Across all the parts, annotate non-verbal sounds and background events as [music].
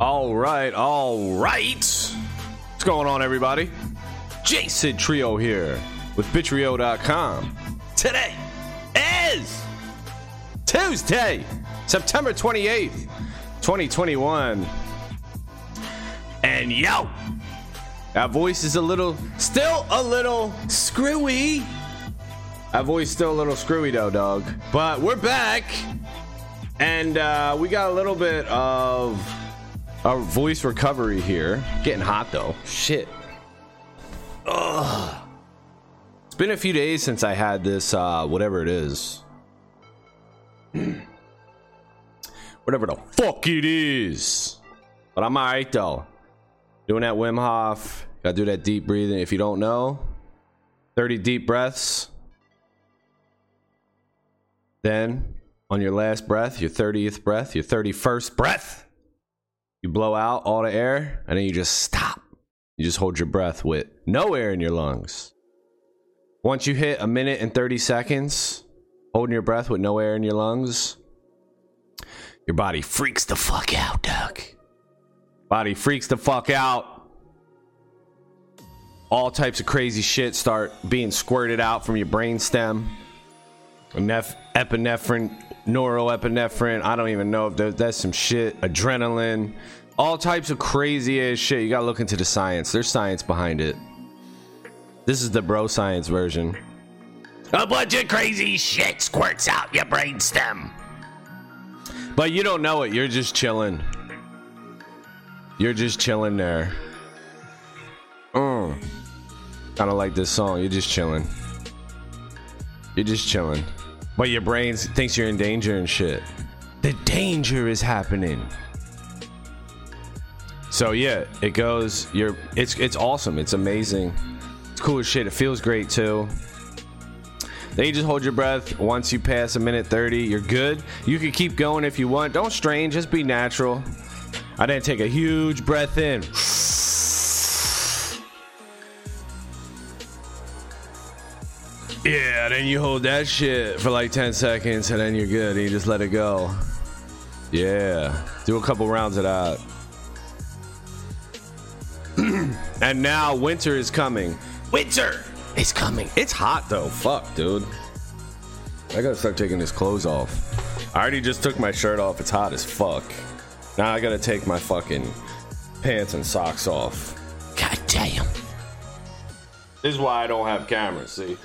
All right, all right. What's going on, everybody? Jason Trio here with Bitrio.com. Today is Tuesday, September 28th, 2021. And yo, that voice is a little, still a little screwy. That voice still a little screwy though, dog. But we're back, and uh, we got a little bit of a voice recovery here. Getting hot though. Shit. Ugh. It's been a few days since I had this, uh, whatever it is. [clears throat] whatever the fuck it is. But I'm alright though. Doing that Wim Hof. Gotta do that deep breathing. If you don't know, 30 deep breaths. Then, on your last breath, your 30th breath, your 31st breath, you blow out all the air and then you just stop. You just hold your breath with no air in your lungs. Once you hit a minute and 30 seconds, holding your breath with no air in your lungs, your body freaks the fuck out, Doug. Body freaks the fuck out. All types of crazy shit start being squirted out from your brainstem. Neph- epinephrine, neuroepinephrine. I don't even know if that's some shit. Adrenaline, all types of crazy ass shit. You gotta look into the science. There's science behind it. This is the bro science version. A bunch of crazy shit squirts out your brainstem. But you don't know it. You're just chilling. You're just chilling there. Mm. Kind of like this song. You're just chilling. You're just chilling. But your brain thinks you're in danger and shit. The danger is happening. So yeah, it goes. You're. It's it's awesome. It's amazing. It's cool as shit. It feels great too. Then you just hold your breath. Once you pass a minute 30, you're good. You can keep going if you want. Don't strain, just be natural. I didn't take a huge breath in. Yeah, then you hold that shit for like 10 seconds and then you're good and you just let it go. Yeah, do a couple rounds of that. [clears throat] and now winter is coming. Winter is coming. It's hot though. Fuck, dude. I gotta start taking his clothes off. I already just took my shirt off. It's hot as fuck. Now I gotta take my fucking pants and socks off. God damn. This is why I don't have cameras, see?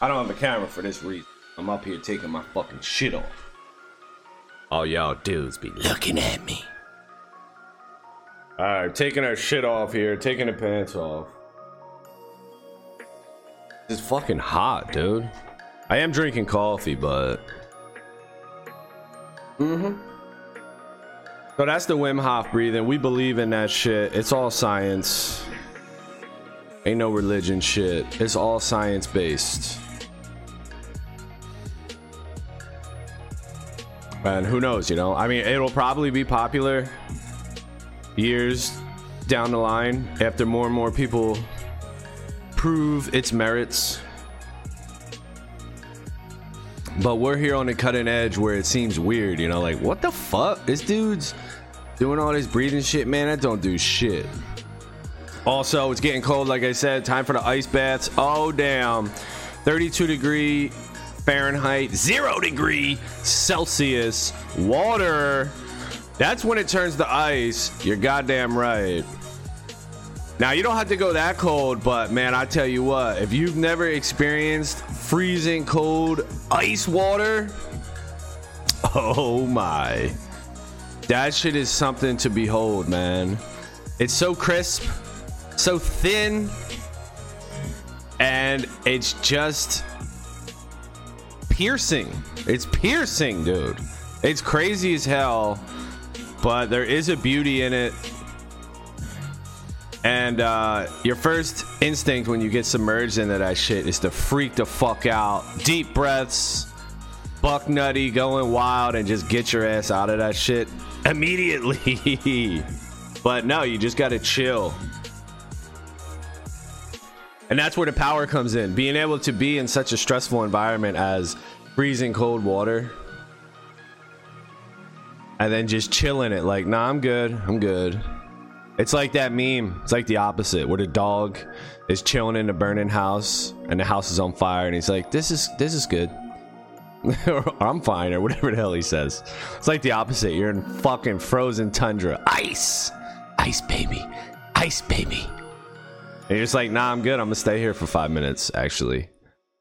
I don't have a camera for this reason. I'm up here taking my fucking shit off. All y'all dudes be looking at me. Alright, taking our shit off here, taking the pants off. It's fucking hot, dude. I am drinking coffee, but. Mm hmm. So that's the Wim Hof breathing. We believe in that shit. It's all science. Ain't no religion shit. It's all science based. And who knows, you know? I mean, it'll probably be popular years down the line after more and more people prove its merits. But we're here on the cutting edge where it seems weird, you know, like what the fuck? This dude's doing all this breathing shit, man. That don't do shit. Also, it's getting cold, like I said. Time for the ice baths. Oh damn, 32 degree Fahrenheit, zero degree Celsius water. That's when it turns to ice. You're goddamn right. Now, you don't have to go that cold, but man, I tell you what, if you've never experienced freezing cold ice water, [laughs] oh my. That shit is something to behold, man. It's so crisp, so thin, and it's just piercing. It's piercing, dude. It's crazy as hell, but there is a beauty in it. And uh, your first instinct when you get submerged into that shit is to freak the fuck out. Deep breaths, buck nutty, going wild, and just get your ass out of that shit immediately. [laughs] but no, you just gotta chill. And that's where the power comes in. Being able to be in such a stressful environment as freezing cold water and then just chilling it like, nah, I'm good. I'm good. It's like that meme. It's like the opposite, where the dog is chilling in a burning house and the house is on fire, and he's like, "This is this is good." or [laughs] I'm fine, or whatever the hell he says. It's like the opposite. You're in fucking frozen tundra, ice, ice baby, ice baby. And you're just like, nah, I'm good. I'm gonna stay here for five minutes. Actually,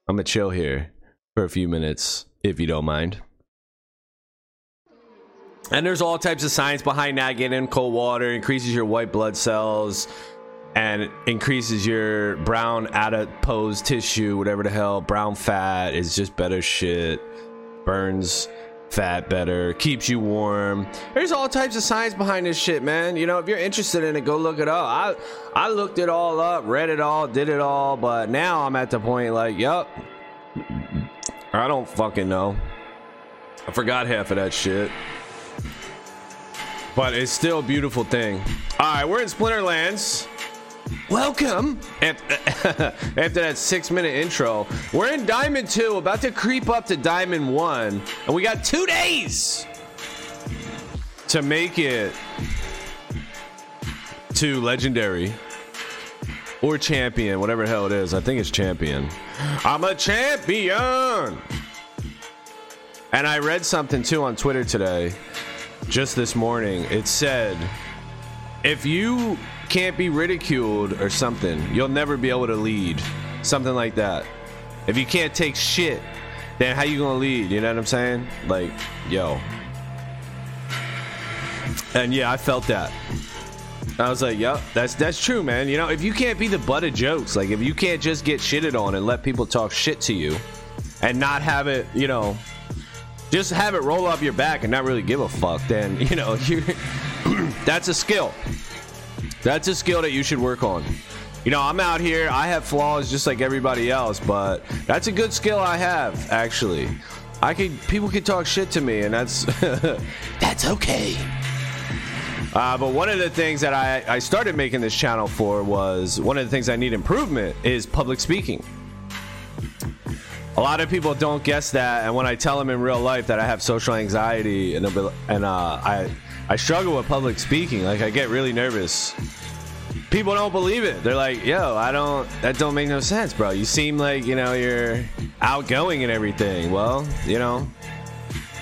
I'm gonna chill here for a few minutes, if you don't mind. And there's all types of science behind that. Getting in cold water increases your white blood cells and increases your brown adipose tissue, whatever the hell. Brown fat is just better shit. Burns fat better, keeps you warm. There's all types of science behind this shit, man. You know, if you're interested in it, go look it up. I I looked it all up, read it all, did it all, but now I'm at the point like, yup. I don't fucking know. I forgot half of that shit. But it's still a beautiful thing. All right, we're in Splinterlands. Welcome. [laughs] After, that six minute intro, we're in Diamond 2, about to creep up to Diamond 1, and we got two days to make it to Legendary or Champion, whatever hell it is. I think it's Champion. I'm a champion. And I read something too on Twitter today just this morning. It said, if you can't be ridiculed or something, you'll never be able to lead. Something like that. If you can't take shit, then how you gonna lead? You know what I'm saying? Like, yo. And yeah, I felt that. I was like, yep, that's that's true, man. You know, if you can't be the butt of jokes, like if you can't just get shitted on and let people talk shit to you and not have it, you know, just have it roll up your back and not really give a fuck, then [laughs] you know [clears throat] that's a skill. That's a skill that you should work on. You know, I'm out here. I have flaws just like everybody else, but that's a good skill I have. Actually, I could people could talk shit to me, and that's [laughs] that's okay. Uh, but one of the things that I, I started making this channel for was one of the things I need improvement is public speaking. A lot of people don't guess that, and when I tell them in real life that I have social anxiety and and uh, I I struggle with public speaking, like I get really nervous. People don't believe it. They're like, "Yo, I don't. That don't make no sense, bro. You seem like you know you're outgoing and everything." Well, you know,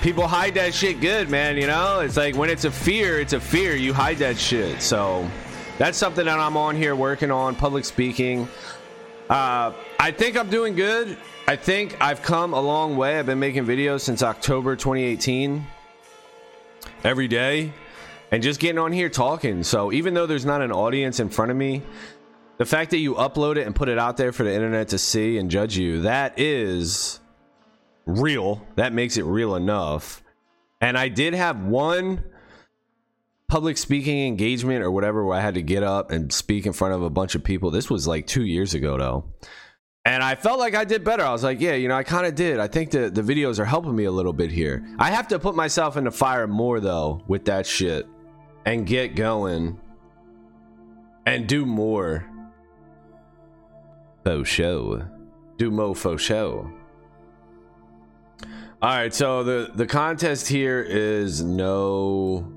people hide that shit good, man. You know, it's like when it's a fear, it's a fear. You hide that shit. So that's something that I'm on here working on public speaking. Uh, I think I'm doing good. I think I've come a long way. I've been making videos since October 2018 every day and just getting on here talking. So even though there's not an audience in front of me, the fact that you upload it and put it out there for the internet to see and judge you, that is real. That makes it real enough. And I did have one public speaking engagement or whatever where I had to get up and speak in front of a bunch of people. This was like two years ago, though. And I felt like I did better. I was like, yeah, you know, I kind of did. I think the, the videos are helping me a little bit here. I have to put myself in the fire more, though, with that shit and get going and do more. Faux show. Do mo faux show. All right, so the the contest here is no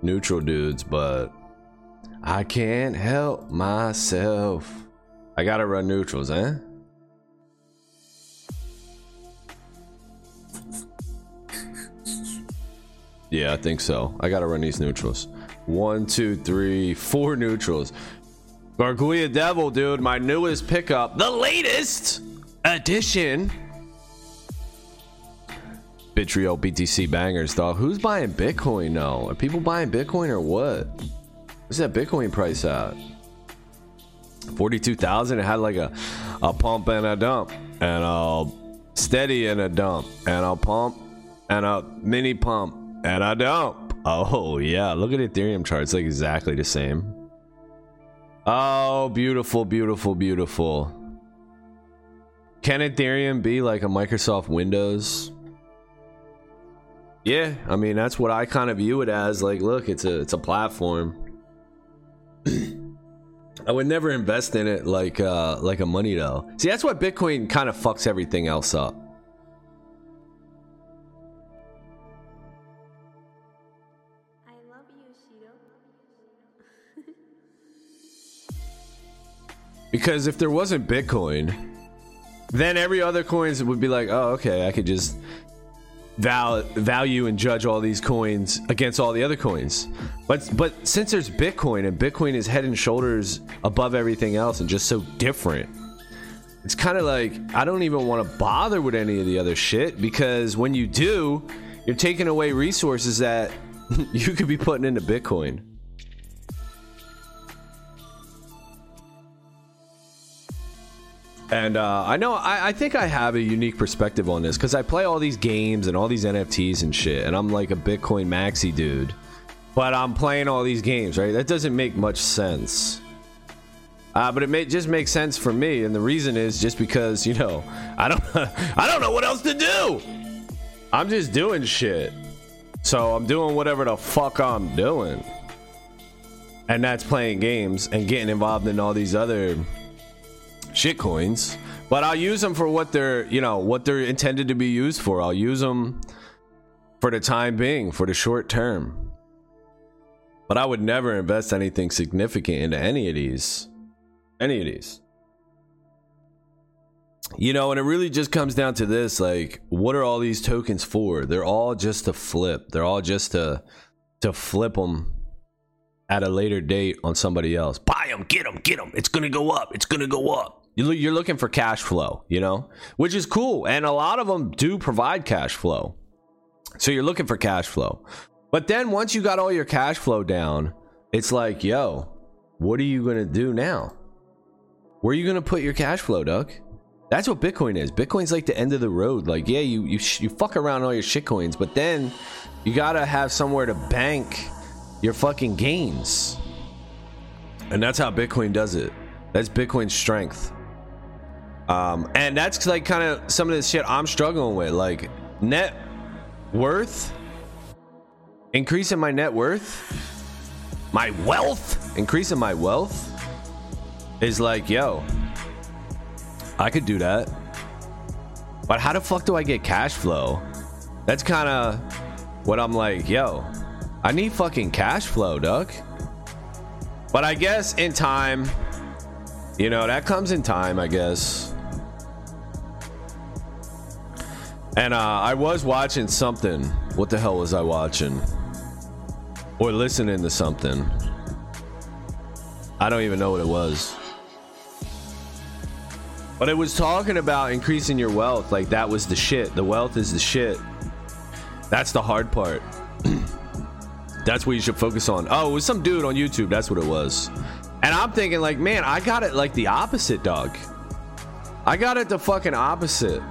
neutral dudes, but I can't help myself. I gotta run neutrals, eh? Yeah, I think so. I gotta run these neutrals. One, two, three, four neutrals. Gargoya Devil, dude, my newest pickup, the latest edition. Bitrio BTC bangers, dog. Who's buying Bitcoin now? Are people buying Bitcoin or what? What's that Bitcoin price at? 42,000. It had like a, a pump and a dump, and a steady and a dump, and a pump and a mini pump and a dump. Oh, yeah. Look at Ethereum chart. It's like exactly the same. Oh, beautiful, beautiful, beautiful. Can Ethereum be like a Microsoft Windows? Yeah, I mean that's what I kind of view it as. Like, look, it's a it's a platform. [clears throat] I would never invest in it like uh, like a money though. See, that's why Bitcoin kind of fucks everything else up. I love you, [laughs] because if there wasn't Bitcoin, then every other coins would be like, oh, okay, I could just val- value and judge all these coins against all the other coins. But but since there's Bitcoin and Bitcoin is head and shoulders above everything else and just so different, it's kind of like I don't even want to bother with any of the other shit because when you do, you're taking away resources that [laughs] you could be putting into Bitcoin. And uh, I know I, I, think I have a unique perspective on this because I play all these games and all these NFTs and shit, and I'm like a Bitcoin maxi dude. But I'm playing all these games, right? That doesn't make much sense. Uh, but it may, just makes sense for me, and the reason is just because you know [laughs] I don't [laughs] I don't know what else to do. I'm just doing shit, so I'm doing whatever the fuck I'm doing, and that's playing games and getting involved in all these other shit coins, but I'll use them for what they're, you know, what they're intended to be used for. I'll use them for the time being, for the short term. But I would never invest anything significant into any of these. Any of these. You know, and it really just comes down to this like what are all these tokens for? They're all just to flip. They're all just to to flip them at a later date on somebody else. Buy them, get them, get them. It's going to go up. It's going to go up. You're looking for cash flow, you know, which is cool. And a lot of them do provide cash flow. So you're looking for cash flow. But then once you got all your cash flow down, it's like, yo, what are you going to do now? Where are you going to put your cash flow, Doug? That's what Bitcoin is. Bitcoin's like the end of the road. Like, yeah, you you you fuck around all your shit coins, but then you gotta have somewhere to bank your fucking gains. And that's how Bitcoin does it. That's Bitcoin's strength. Um, and that's like kind of some of the shit I'm struggling with. Like net worth, increasing my net worth, my wealth, increasing my wealth is like, yo, I could do that. But how the fuck do I get cash flow? That's kind of what I'm like, yo, I need fucking cash flow, Duck. But I guess in time, you know, that comes in time, I guess. And uh, I was watching something. What the hell was I watching? Or listening to something. I don't even know what it was. But it was talking about increasing your wealth. Like that was the shit. The wealth is the shit. That's the hard part. [clears throat] That's what you should focus on. Oh, it was some dude on YouTube. That's what it was. And I'm thinking, like, man, I got it like the opposite, dog. I got it the fucking opposite.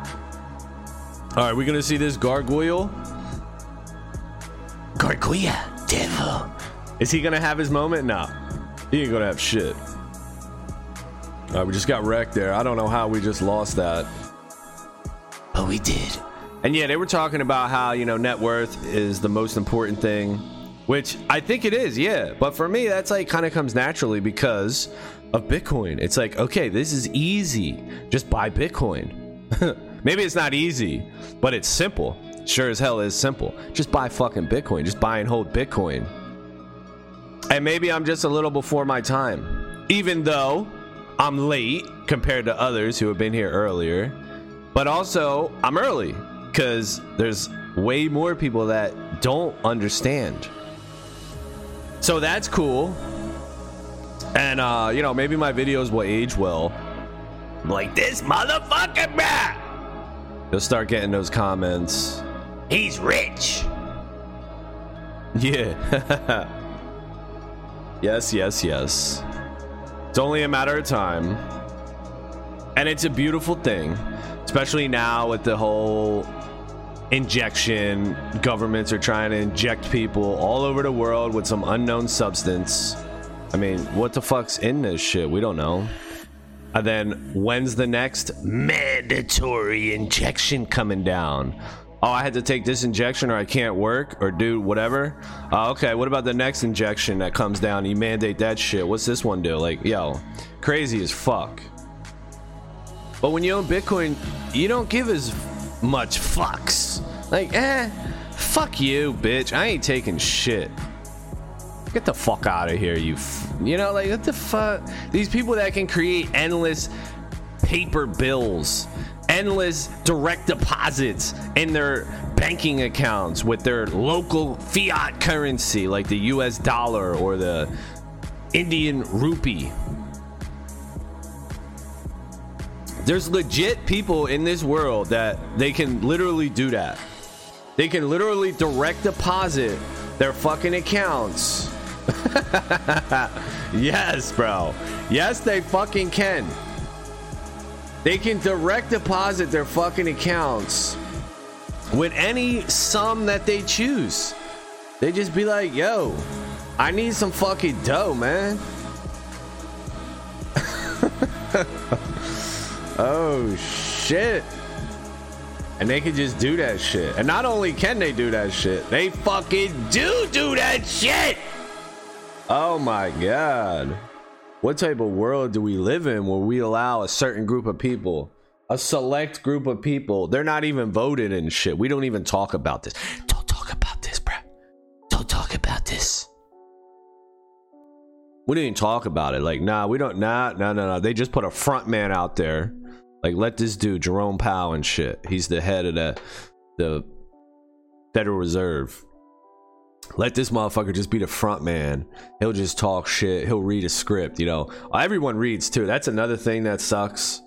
All right, we're gonna see this gargoyle. Gargoyle, devil. Is he gonna have his moment? Nah, he ain't gonna have shit. All right, we just got wrecked there. I don't know how we just lost that, but we did. And yeah, they were talking about how you know net worth is the most important thing, which I think it is. Yeah, but for me, that's like kind of comes naturally because of Bitcoin. It's like okay, this is easy. Just buy Bitcoin. [laughs] Maybe it's not easy, but it's simple. Sure as hell is simple. Just buy fucking Bitcoin. Just buy and hold Bitcoin. And maybe I'm just a little before my time. Even though I'm late compared to others who have been here earlier. But also, I'm early because there's way more people that don't understand. So that's cool. And, uh, you know, maybe my videos will age well. Like this motherfucker, bruh! You'll start getting those comments. He's rich. Yeah. [laughs] yes, yes, yes. It's only a matter of time. And it's a beautiful thing, especially now with the whole injection. Governments are trying to inject people all over the world with some unknown substance. I mean, what the fuck's in this shit? We don't know. And then when's the next mandatory injection coming down? Oh, I had to take this injection or I can't work or do whatever. Uh, okay, what about the next injection that comes down? You mandate that shit. What's this one do? Like, yo, crazy as fuck. But when you own Bitcoin, you don't give as much fucks. Like, eh, fuck you, bitch. I ain't taking shit. Get the fuck out of here, you. You know, like what the fuck? These people that can create endless paper bills, endless direct deposits in their banking accounts with their local fiat currency, like the U.S. dollar or the Indian rupee. There's legit people in this world that they can literally do that. They can literally direct deposit their fucking accounts. [laughs] yes, bro. Yes, they fucking can. They can direct deposit their fucking accounts with any sum that they choose. They just be like, yo, I need some fucking dough, man. [laughs] Oh shit. And they can just do that shit. And not only can they do that shit, they fucking do do that shit. Oh my god. What type of world do we live in where we allow a certain group of people, a select group of people, they're not even voted and shit. We don't even talk about this. Don't talk about this, bruh. Don't talk about this. We didn't talk about it. Like, nah, we don't. Nah, no, no, no. They just put a front man out there like let this dude Jerome Powell and shit. He's the head of the the Federal Reserve. Let this motherfucker just be the front man. He'll just talk shit. He'll read a script, you know. Everyone reads too. That's another thing that sucks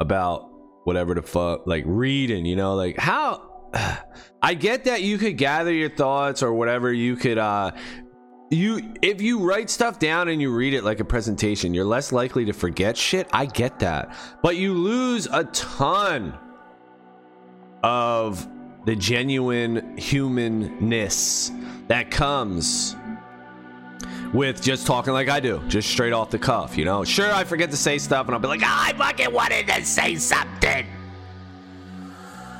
about whatever the fuck like reading, you know, like how [sighs] I get that you could gather your thoughts or whatever you could uh you if you write stuff down and you read it like a presentation you're less likely to forget shit i get that but you lose a ton of the genuine humanness that comes with just talking like I do, just straight off the cuff, you know. Sure, I forget to say stuff, and I'll be like, oh, I fucking wanted to say something.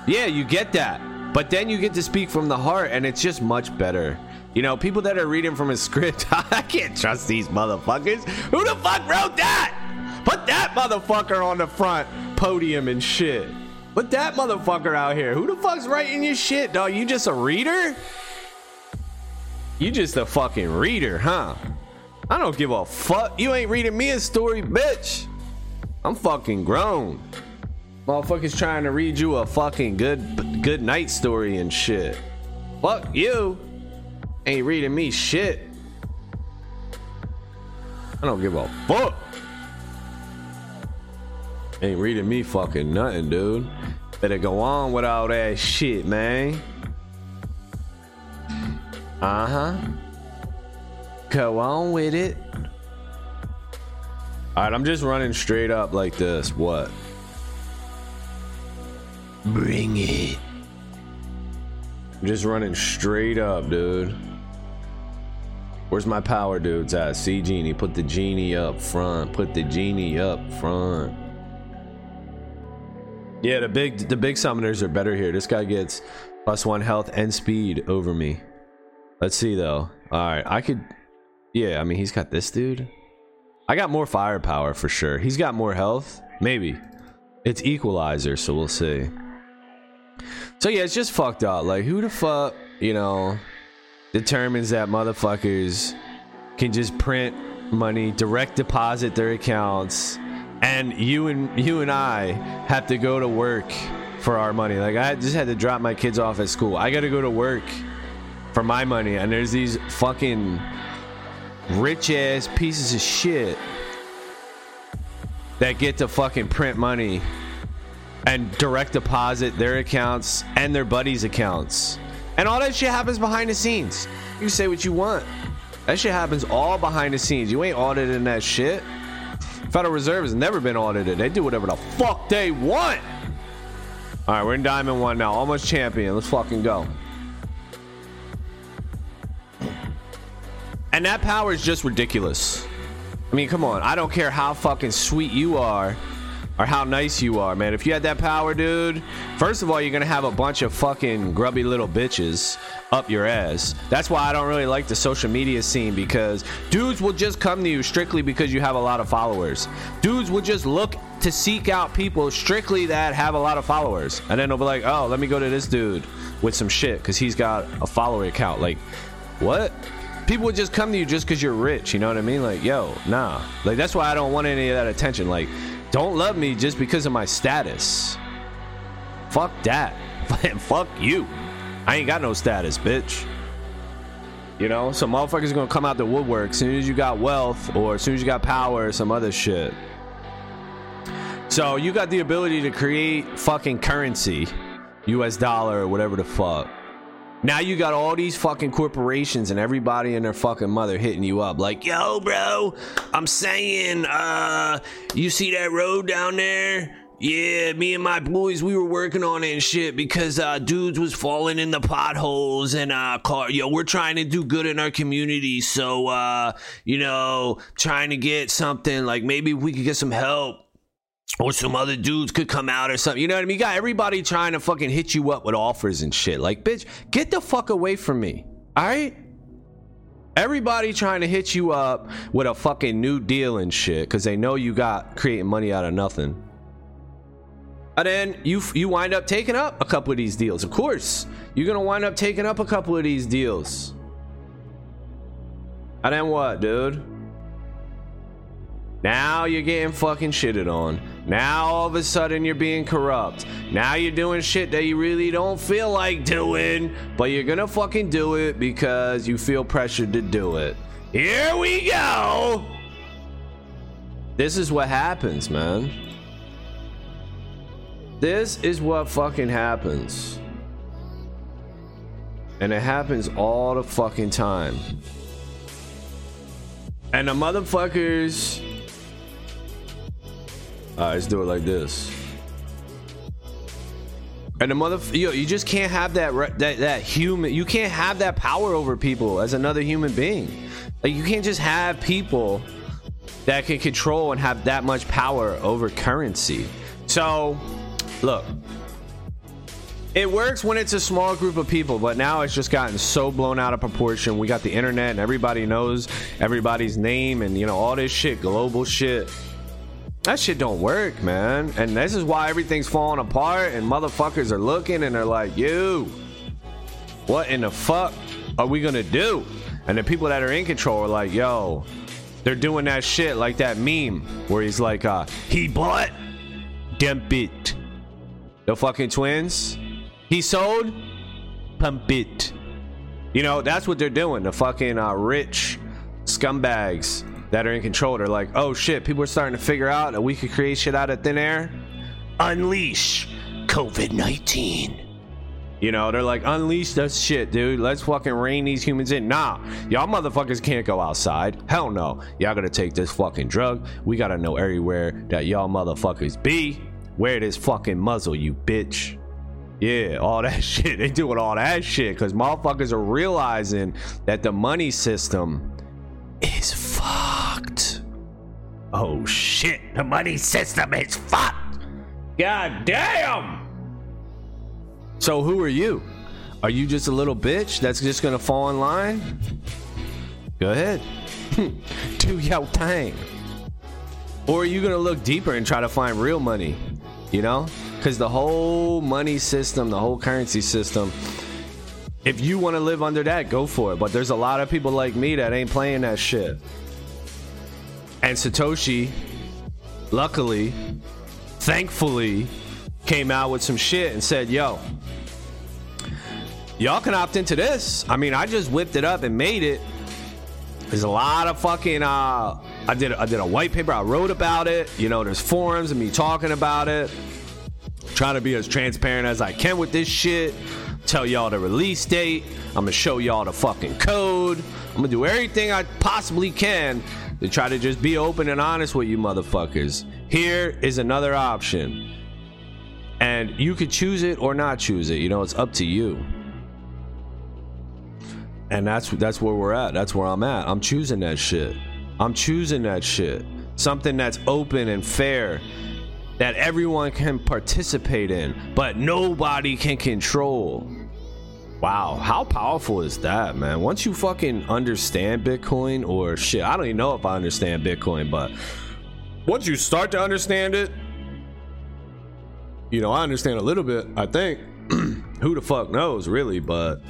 Yeah, you get that, but then you get to speak from the heart, and it's just much better. You know, people that are reading from a [laughs] script, [laughs] I can't trust these motherfuckers. Who the fuck wrote that? Put that motherfucker on the front podium and shit. Put that motherfucker out here. Who the fuck's writing your shit, dog? You just a reader? You just a fucking reader, huh? I don't give a fuck. You ain't reading me a story, bitch. I'm fucking grown. Motherfuckers trying to read you a fucking good good night story and shit. Fuck you. Ain't reading me shit. I don't give a fuck. Ain't reading me fucking nothing, dude. Better go on with all that shit, man. Uh huh. Go on with it. All right, I'm just running straight up like this. What? Bring it. I'm just running straight up, dude. Where's my power dudes at? See Genie. Put the Genie up front. Put the Genie up front. Yeah, the big the big summoners are better here. This guy gets plus one health and speed over me. Let's see though. Alright, I could Yeah, I mean he's got this dude. I got more firepower for sure. He's got more health. Maybe. It's equalizer, so we'll see. So yeah, it's just fucked up. Like who the fuck, you know, determines that motherfuckers can just print money, direct deposit their accounts, and you and you and I have to go to work for our money. Like I just had to drop my kids off at school. I got to go to work for my money, and there's these fucking rich ass pieces of shit that get to fucking print money and direct deposit their accounts and their buddies' accounts. And all that shit happens behind the scenes. You say what you want. That shit happens all behind the scenes. You ain't auditing that shit. Federal Reserve has never been audited. They do whatever the fuck they want. All right, we're in Diamond 1 now. Almost champion. Let's fucking go. And that power is just ridiculous. I mean, come on. I don't care how fucking sweet you are or how nice you are, man. If you had that power, dude, first of all, you're gonna have a bunch of fucking grubby little bitches up your ass. That's why I don't really like the social media scene because dudes will just come to you strictly because you have a lot of followers. Dudes will just look to seek out people strictly that have a lot of followers, and then they'll be like, "Oh, let me go to this dude with some shit because he's got a follower account." Like, what? people would just come to you just because you're rich. You know what I mean? Like, yo, nah. Like that's why I don't want any of that attention. Like, don't love me just because of my status. Fuck that. [laughs] Fuck you. I ain't got no status, bitch. You know, some motherfuckers gonna come out the woodwork as soon as you got wealth or as soon as you got power or some other shit. So you got the ability to create fucking currency, US dollar or whatever the fuck. Now you got all these fucking corporations and everybody and their fucking mother hitting you up like, yo, bro, I'm saying, uh, you see that road down there? Yeah, me and my boys, we were working on it and shit because uh, dudes was falling in the potholes and uh, car. Yo, we're trying to do good in our community, so uh, you know, trying to get something like maybe we could get some help or some other dudes could come out or something. You know what I mean? You got everybody trying to fucking hit you up with offers and shit. Like, bitch, get the fuck away from me. All right? Everybody trying to hit you up with a fucking new deal and shit because they know you got creating money out of nothing. And then you you wind up taking up a couple of these deals. Of course, you're gonna wind up taking up a couple of these deals. And then what, dude? Now you're getting fucking shitted on. Now all of a sudden you're being corrupt. Now you're doing shit that you really don't feel like doing, but you're gonna fucking do it because you feel pressured to do it. Here we go! This is what happens, man. This is what fucking happens. And it happens all the fucking time. And the motherfuckers. Alright, let's do it like this. And the mother, yo, you just can't have that that that human. You can't have that power over people as another human being. Like you can't just have people that can control and have that much power over currency. So Look, it works when it's a small group of people, but now it's just gotten so blown out of proportion. We got the internet and everybody knows everybody's name and you know all this shit, global shit. That shit don't work, man. And this is why everything's falling apart and motherfuckers are looking and they're like, "You, what in the fuck are we gonna do?" And the people that are in control are like, "Yo, they're doing that shit like that meme where he's like, uh, he bought, dump it." The fucking twins. He sold. Pump it. You know, that's what they're doing. The fucking uh, rich scumbags that are in control. They're like, oh shit, people are starting to figure out that we could create shit out of thin air. Unleash COVID 19. You know, they're like, unleash that shit, dude. Let's fucking rein these humans in. Nah, y'all motherfuckers can't go outside. Hell no. Y'all gotta take this fucking drug. We gotta know everywhere that y'all motherfuckers be. Wear this fucking muzzle, you bitch. Yeah, all that [laughs] shit. They doing all that shit because motherfuckers are realizing that the money system is fucked. Oh shit, the money system is fucked. God damn. So who are you? Are you just a little bitch that's just gonna fall in line? Go ahead. [laughs] Do your thing. Or are you gonna look deeper and try to find real money? you know because the whole money system the whole currency system if you want to live under that go for it but there's a lot of people like me that ain't playing that shit and satoshi luckily thankfully came out with some shit and said yo y'all can opt into this i mean i just whipped it up and made it there's a lot of fucking uh I did I did a white paper. I wrote about it. You know, there's forums and me talking about it. Trying to be as transparent as I can with this shit. Tell y'all the release date. I'm gonna show y'all the fucking code. I'm gonna do everything I possibly can to try to just be open and honest with you motherfuckers. Here is another option. And you could choose it or not choose it. You know, it's up to you and that's that's where we're at. That's where I'm at. I'm choosing that shit. I'm choosing that shit. Something that's open and fair that everyone can participate in, but nobody can control. Wow, how powerful is that, man? Once you fucking understand Bitcoin or shit, I don't even know if I understand Bitcoin, but once you start to understand it, you know, I understand a little bit, I think. [clears throat] Who the fuck knows, really, but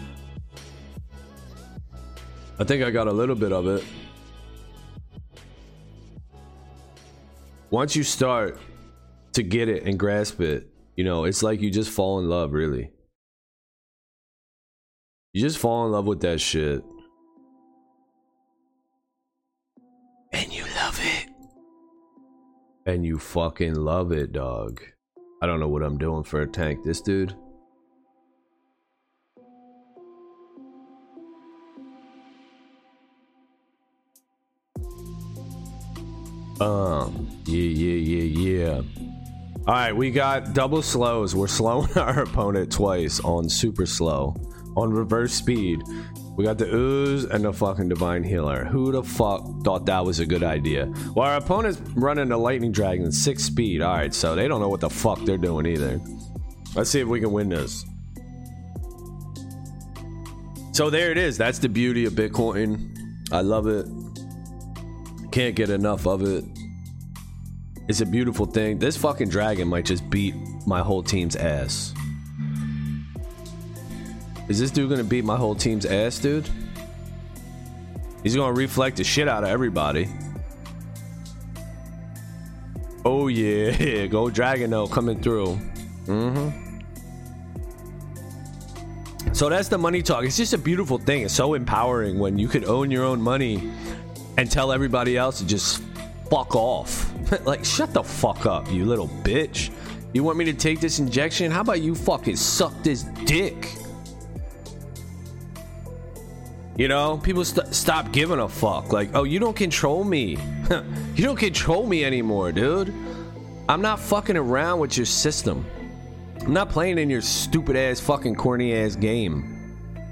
I think I got a little bit of it. Once you start to get it and grasp it, you know, it's like you just fall in love, really. You just fall in love with that shit. And you love it. And you fucking love it, dog. I don't know what I'm doing for a tank. This dude. Um, yeah, yeah, yeah, yeah. All right, we got double slows. We're slowing [laughs] our opponent twice on super slow, on reverse speed. We got the ooze and the fucking divine healer. Who the fuck thought that was a good idea? Well, our opponent's running the lightning dragon six speed. All right, so they don't know what the fuck they're doing either. Let's see if we can win this. So there it is. That's the beauty of Bitcoin. I love it. Can't get enough of it. It's a beautiful thing. This fucking dragon might just beat my whole team's ass. Is this dude gonna beat my whole team's ass, dude? He's gonna reflect the shit out of everybody. Oh yeah, [laughs] go dragon though coming through. Mm-hmm. So that's the money talk. It's just a beautiful thing. It's so empowering when you could own your own money and tell everybody else to just fuck off. [laughs] like, shut the fuck up, you little bitch. You want me to take this injection? How about you fucking suck this dick? You know, people st- stop giving a fuck. Like, oh, you don't control me. [laughs] you don't control me anymore, dude. I'm not fucking around with your system. I'm not playing in your stupid ass, fucking corny ass game.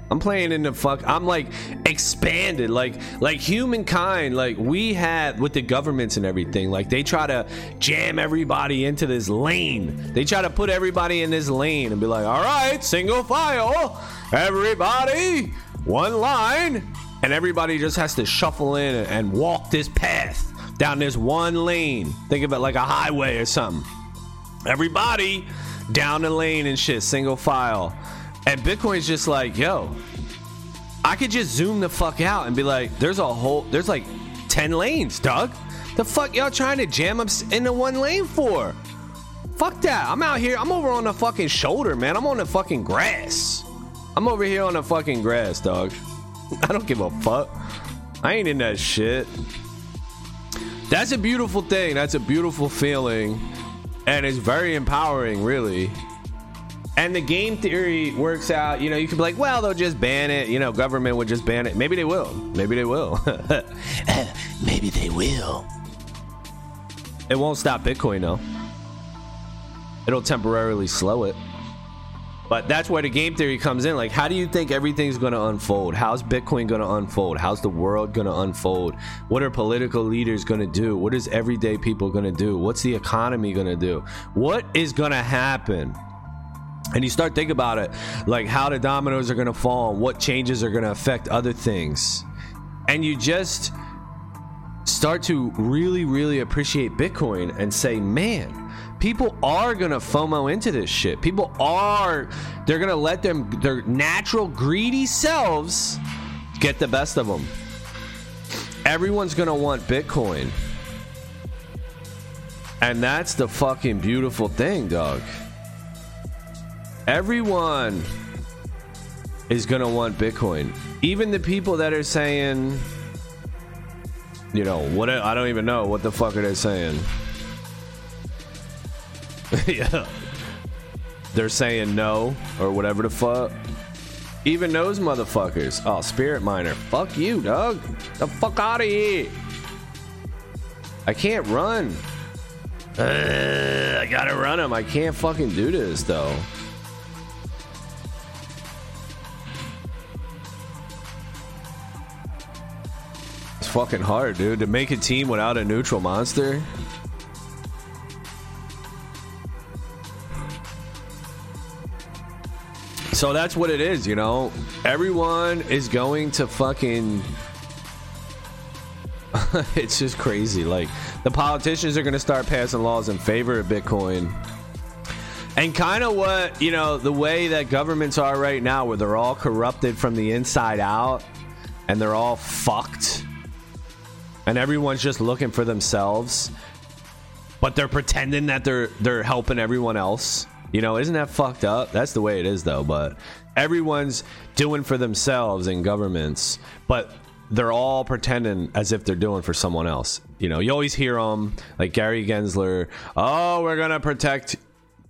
I'm playing in the fuck. I'm like expanded, like like humankind. Like we had with the governments and everything. Like they try to jam everybody into this lane. They try to put everybody in this lane and be like, all right, single file, everybody one line, and everybody just has to shuffle in and walk this path down this one lane. Think of it like a highway or something. Everybody down the lane and shit, single file. And Bitcoin's just like, yo, I could just zoom the fuck out and be like, there's a whole, there's like 10 lanes, Doug. The fuck y'all trying to jam up into one lane for? Fuck that. I'm out here. I'm over on the fucking shoulder, man. I'm on the fucking grass. I'm over here on the fucking grass, dog. [laughs] I don't give a fuck. I ain't in that shit. That's a beautiful thing. That's a beautiful feeling. And it's very empowering, really. And the game theory works out. You know, you could be like, well, they'll just ban it. You know, government would just ban it. Maybe they will. Maybe they will. [laughs] Maybe they will. It won't stop Bitcoin, though. It'll temporarily slow it. But that's where the game theory comes in. Like, how do you think everything's going to unfold? How's Bitcoin going to unfold? How's the world going to unfold? What are political leaders going to do? What is everyday people going to do? What's the economy going to do? What is going to happen? And you start thinking about it, like how the dominoes are going to fall, what changes are going to affect other things. And you just start to really, really appreciate Bitcoin and say, man, people are gonna FOMO into this shit. People are they're gonna let them their natural greedy selves get the best of them. Everyone's gonna want Bitcoin. And that's the fucking beautiful thing, dog. Everyone is gonna want Bitcoin. Even the people that are saying, you know, what I don't even know what the fuck are they saying. [laughs] yeah. They're saying no or whatever the fuck. Even those motherfuckers. Oh, Spirit Miner. Fuck you, dog. The fuck out of here. I can't run. Uh, I gotta run him. I can't fucking do this, though. It's fucking hard, dude. To make a team without a neutral monster. So that's what it is, you know. Everyone is going to fucking. [laughs] it's just crazy. Like the politicians are going to start passing laws in favor of Bitcoin. And kind of what, you know, the way that governments are right now, where they're all corrupted from the inside out, and they're all fucked and everyone's just looking for themselves but they're pretending that they're they're helping everyone else you know isn't that fucked up? That's the way it is though but everyone's doing for themselves in governments but they're all pretending as if they're doing for someone else. You know you always hear them like gary gensler oh we're gonna protect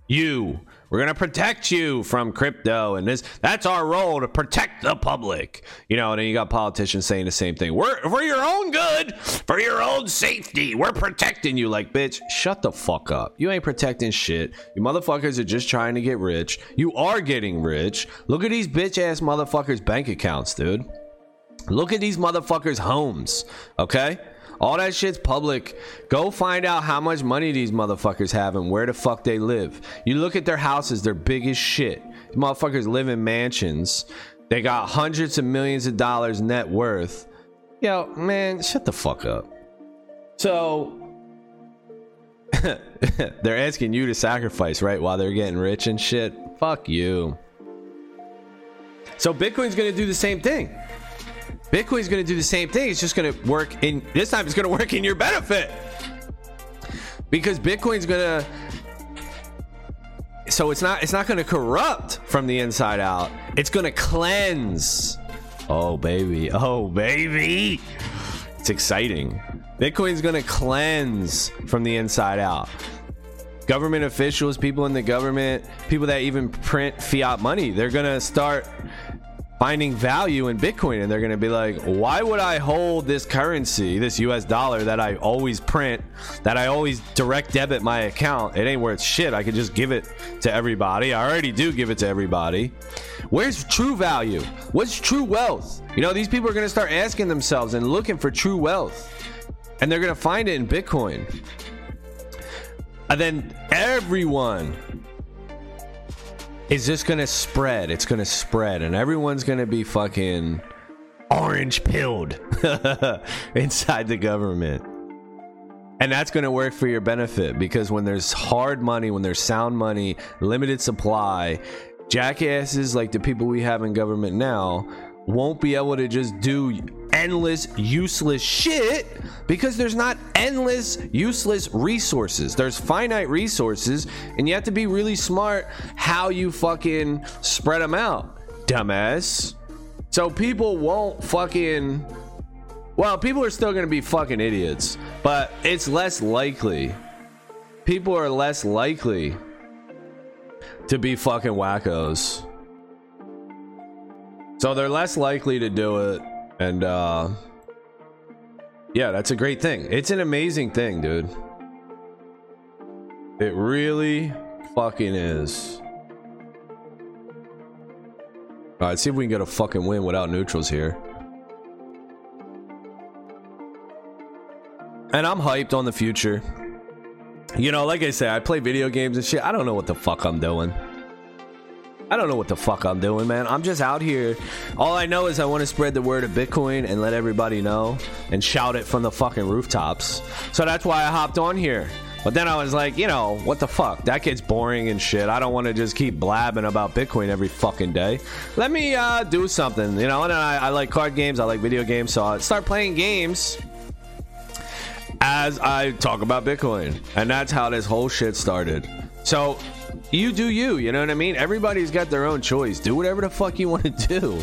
you we're going to protect you from crypto and this that's our role to protect the public. You know, and then you got politicians saying the same thing. We're for your own good, for your own safety. We're protecting you like bitch, shut the fuck up. You ain't protecting shit. You motherfuckers are just trying to get rich. You are getting rich. Look at these bitch ass motherfuckers bank accounts, dude. Look at these motherfuckers homes, okay? All that shit's public. Go find out how much money these motherfuckers have and where the fuck they live. You look at their houses, they're big as shit. These motherfuckers live in mansions. They got hundreds of millions of dollars net worth. Yo, man, shut the fuck up. So [laughs] they're asking you to sacrifice, right? While they're getting rich and shit. Fuck you. So Bitcoin's gonna do the same thing. Bitcoin's going to do the same thing. It's just going to work in this time. It's going to work in your benefit because Bitcoin's going to. So it's not. It's not going to corrupt from the inside out. It's going to cleanse. Oh baby. Oh baby. It's exciting. Bitcoin's going to cleanse from the inside out government officials, people in the government, people that even print fiat money, they're going to start finding value in Bitcoin and they're going to be like, why would I hold this currency, this US dollar that I always print, that I always direct debit my account? It ain't worth shit. I could just give it to everybody. I already do give it to everybody. Where's true value? What's true wealth? You know, these people are going to start asking themselves and looking for true wealth. And they're going to find it in Bitcoin. And then everyone is just gonna spread. It's gonna spread, and everyone's gonna be fucking orange pilled [laughs] inside the government. And that's going to work for your benefit because when there's hard money, when there's sound money, limited supply, jackasses like the people we have in government now won't be able to just do endless useless shit because there's not endless useless resources. There's finite resources and you have to be really smart how you fucking spread them out dumbass. So people won't fucking well people are still gonna be fucking idiots but it's less likely. People are less likely to be fucking wackos. So they're less likely to do it. And uh yeah, that's a great thing. It's an amazing thing, dude. It really fucking is. All right, see if we can get a fucking win without neutrals here. And I'm hyped on the future. You know, like I said, I play video games and shit. I don't know what the fuck I'm doing. I don't know what the fuck I'm doing, man. I'm just out here. All I know is I want to spread the word of Bitcoin and let everybody know and shout it from the fucking rooftops. So that's why I hopped on here. But then I was like, you know, what the fuck? That gets boring and shit. I don't want to just keep blabbing about Bitcoin every fucking day. Let me uh, do something, you know. And I, I like card games. I like video games. So I start playing games as I talk about Bitcoin. And that's how this whole shit started. So you do you, you know what I mean? Everybody's got their own choice. Do whatever the fuck you want to do.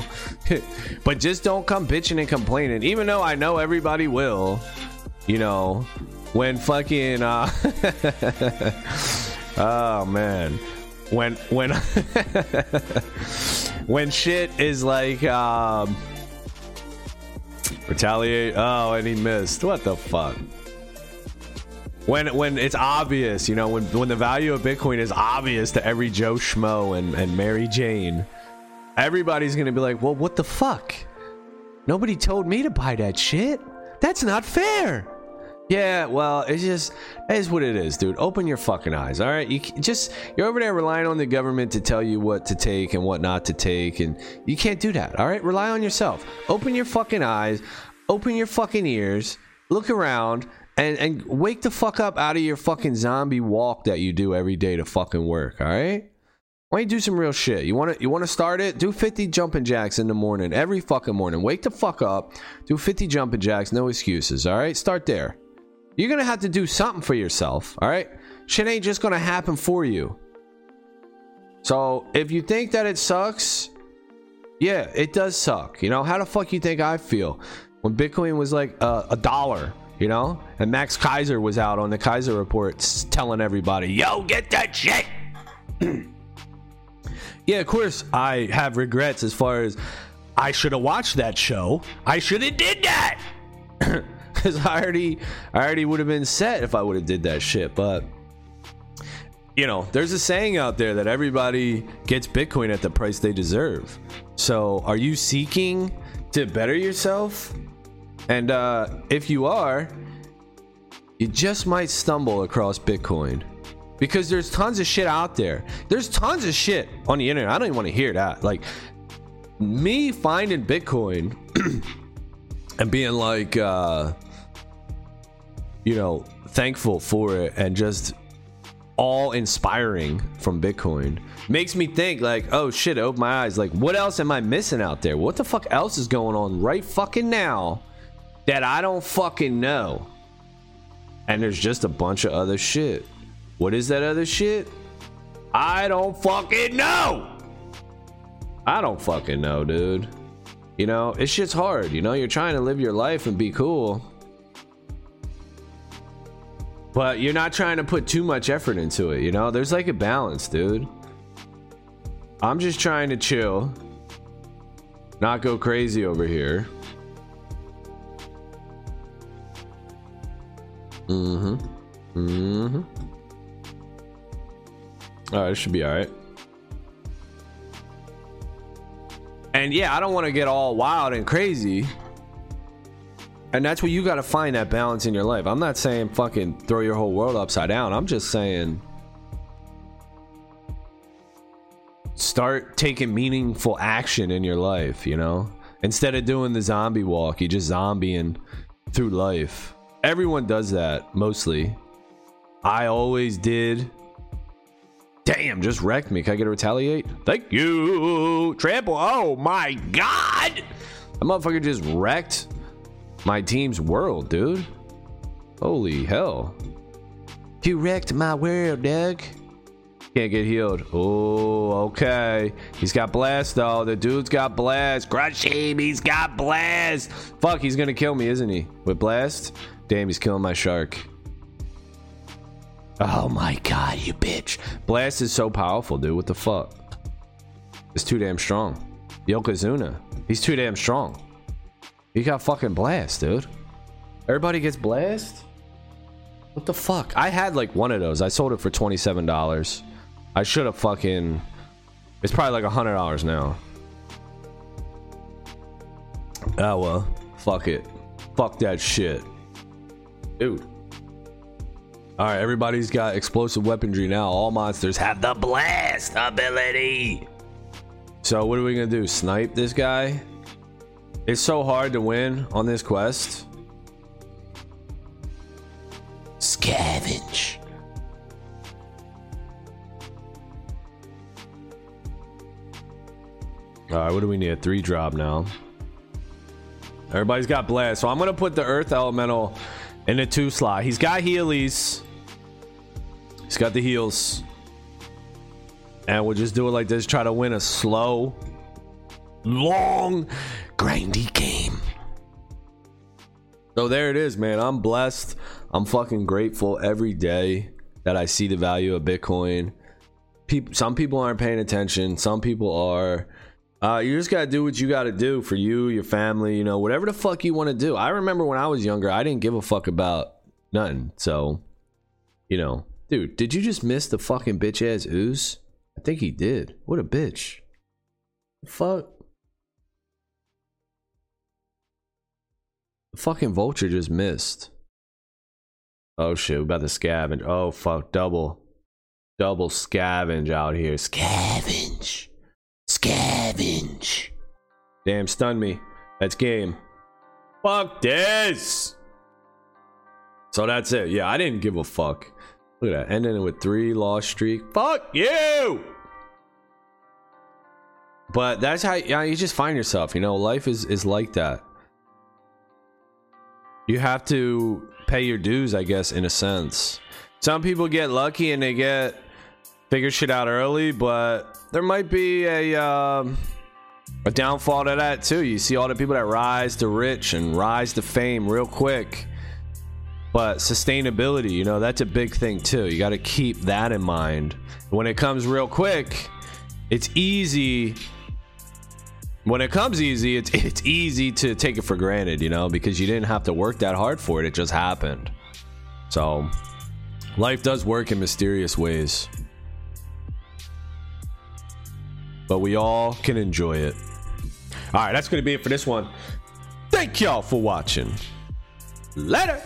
[laughs] but just don't come bitching and complaining. Even though I know everybody will, you know, when fucking uh [laughs] Oh man. When when [laughs] when shit is like um retaliate oh and he missed. What the fuck? When when it's obvious, you know, when when the value of Bitcoin is obvious to every Joe Schmo and, and Mary Jane, everybody's gonna be like, well, what the fuck? Nobody told me to buy that shit. That's not fair. Yeah, well, it's just it is what it is, dude. Open your fucking eyes, all right? You just you're over there relying on the government to tell you what to take and what not to take, and you can't do that, all right? Rely on yourself. Open your fucking eyes, open your fucking ears, look around, and and wake the fuck up out of your fucking zombie walk that you do every day to fucking work. All right. Why don't you do some real shit? You want to you want to start it? Do 50 jumping jacks in the morning, every fucking morning. Wake the fuck up, do 50 jumping jacks, no excuses. All right, start there. You're gonna have to do something for yourself. All right, shit ain't just gonna happen for you. So if you think that it sucks, yeah, it does suck. You know how the fuck you think I feel when Bitcoin was like uh, a dollar? You know, and Max Keiser was out on the Keiser report telling everybody, "Yo, get that shit." [clears throat] yeah, of course I have regrets as far as I should have watched that show. I should have did that. [clears throat] Cuz I already I already would have been set if I would have did that shit, but you know, there's a saying out there that everybody gets Bitcoin at the price they deserve. So, are you seeking to better yourself? And uh if you are, you just might stumble across Bitcoin because there's tons of shit out there. There's tons of shit on the internet. I don't even want to hear that. Like me finding Bitcoin [clears throat] and being like, uh, you know, thankful for it and just all inspiring from Bitcoin makes me think like, oh shit, open my eyes. Like, what else am I missing out there? What the fuck else is going on right fucking now that I don't fucking know? And there's just a bunch of other shit. What is that other shit? I don't fucking know. I don't fucking know, dude. You know, it's just hard. You know, you're trying to live your life and be cool. But you're not trying to put too much effort into it, you know? There's like a balance, dude. I'm just trying to chill. Not go crazy over here. Mm-hmm. Mm-hmm. Oh, it should be all right. And yeah, I don't want to get all wild and crazy. And that's where you got to find that balance in your life. I'm not saying fucking throw your whole world upside down. I'm just saying start taking meaningful action in your life, you know? Instead of doing the zombie walk, you just zombieing through life. Everyone does that mostly. I always did. Damn, just wrecked me. Can I get a retaliate? Thank you. Trample. Oh my god. That motherfucker just wrecked my team's world, dude. Holy hell. You wrecked my world, Doug. Can't get healed. Oh, okay. He's got blast though. The dude's got blast. Crush him. He's got blast. Fuck, he's gonna kill me, isn't he? With blast? Damn, he's killing my shark. Oh my god, you bitch. Blast is so powerful, dude. What the fuck? It's too damn strong. Yokozuna. He's too damn strong. He got fucking blast, dude. Everybody gets blast? What the fuck? I had like one of those. I sold it for $27. I should have fucking. It's probably like $100 now. Oh well. Fuck it. Fuck that shit. Dude. All right, everybody's got explosive weaponry now. All monsters have the blast ability. So what are we gonna do? Snipe this guy? It's so hard to win on this quest. Scavenge. All right, what do we need? A three drop now. Everybody's got blast, so I'm gonna put the earth elemental in a two slot. He's got Heelys. He's got the heels. And we'll just do it like this. Try to win a slow, long, grindy game. So there it is, man. I'm blessed. I'm fucking grateful every day that I see the value of Bitcoin. People, some people aren't paying attention. Some people are. Uh, you just gotta do what you gotta do for you, your family, you know, whatever the fuck you want to do. I remember when I was younger, I didn't give a fuck about nothing. So, you know, Dude, did you just miss the fucking bitch ass ooze? I think he did. What a bitch. Fuck? The fucking vulture just missed. Oh shit, we about to scavenge. Oh fuck, double. Double scavenge out here. Scavenge. Scavenge. Damn, stun me. That's game. Fuck this. So that's it. Yeah, I didn't give a fuck. Look at that. Ending it with three loss streak. Fuck you! but that's how yeah, you just find yourself. You know, life is is like that. You have to pay your dues, I guess, in a sense. Some people get lucky and they get figure shit out early, but there might be a um, a downfall to that too. You see all the people that rise to rich and rise to fame real quick. But sustainability, you know, that's a big thing too. You got to keep that in mind. When it comes real quick, it's easy when it comes easy, it's [laughs] it's easy to take it for granted, you know, because you didn't have to work that hard for it. It just happened. So, life does work in mysterious ways. But we all can enjoy it. All right, that's going to be it for this one. Thank y'all for watching. Later.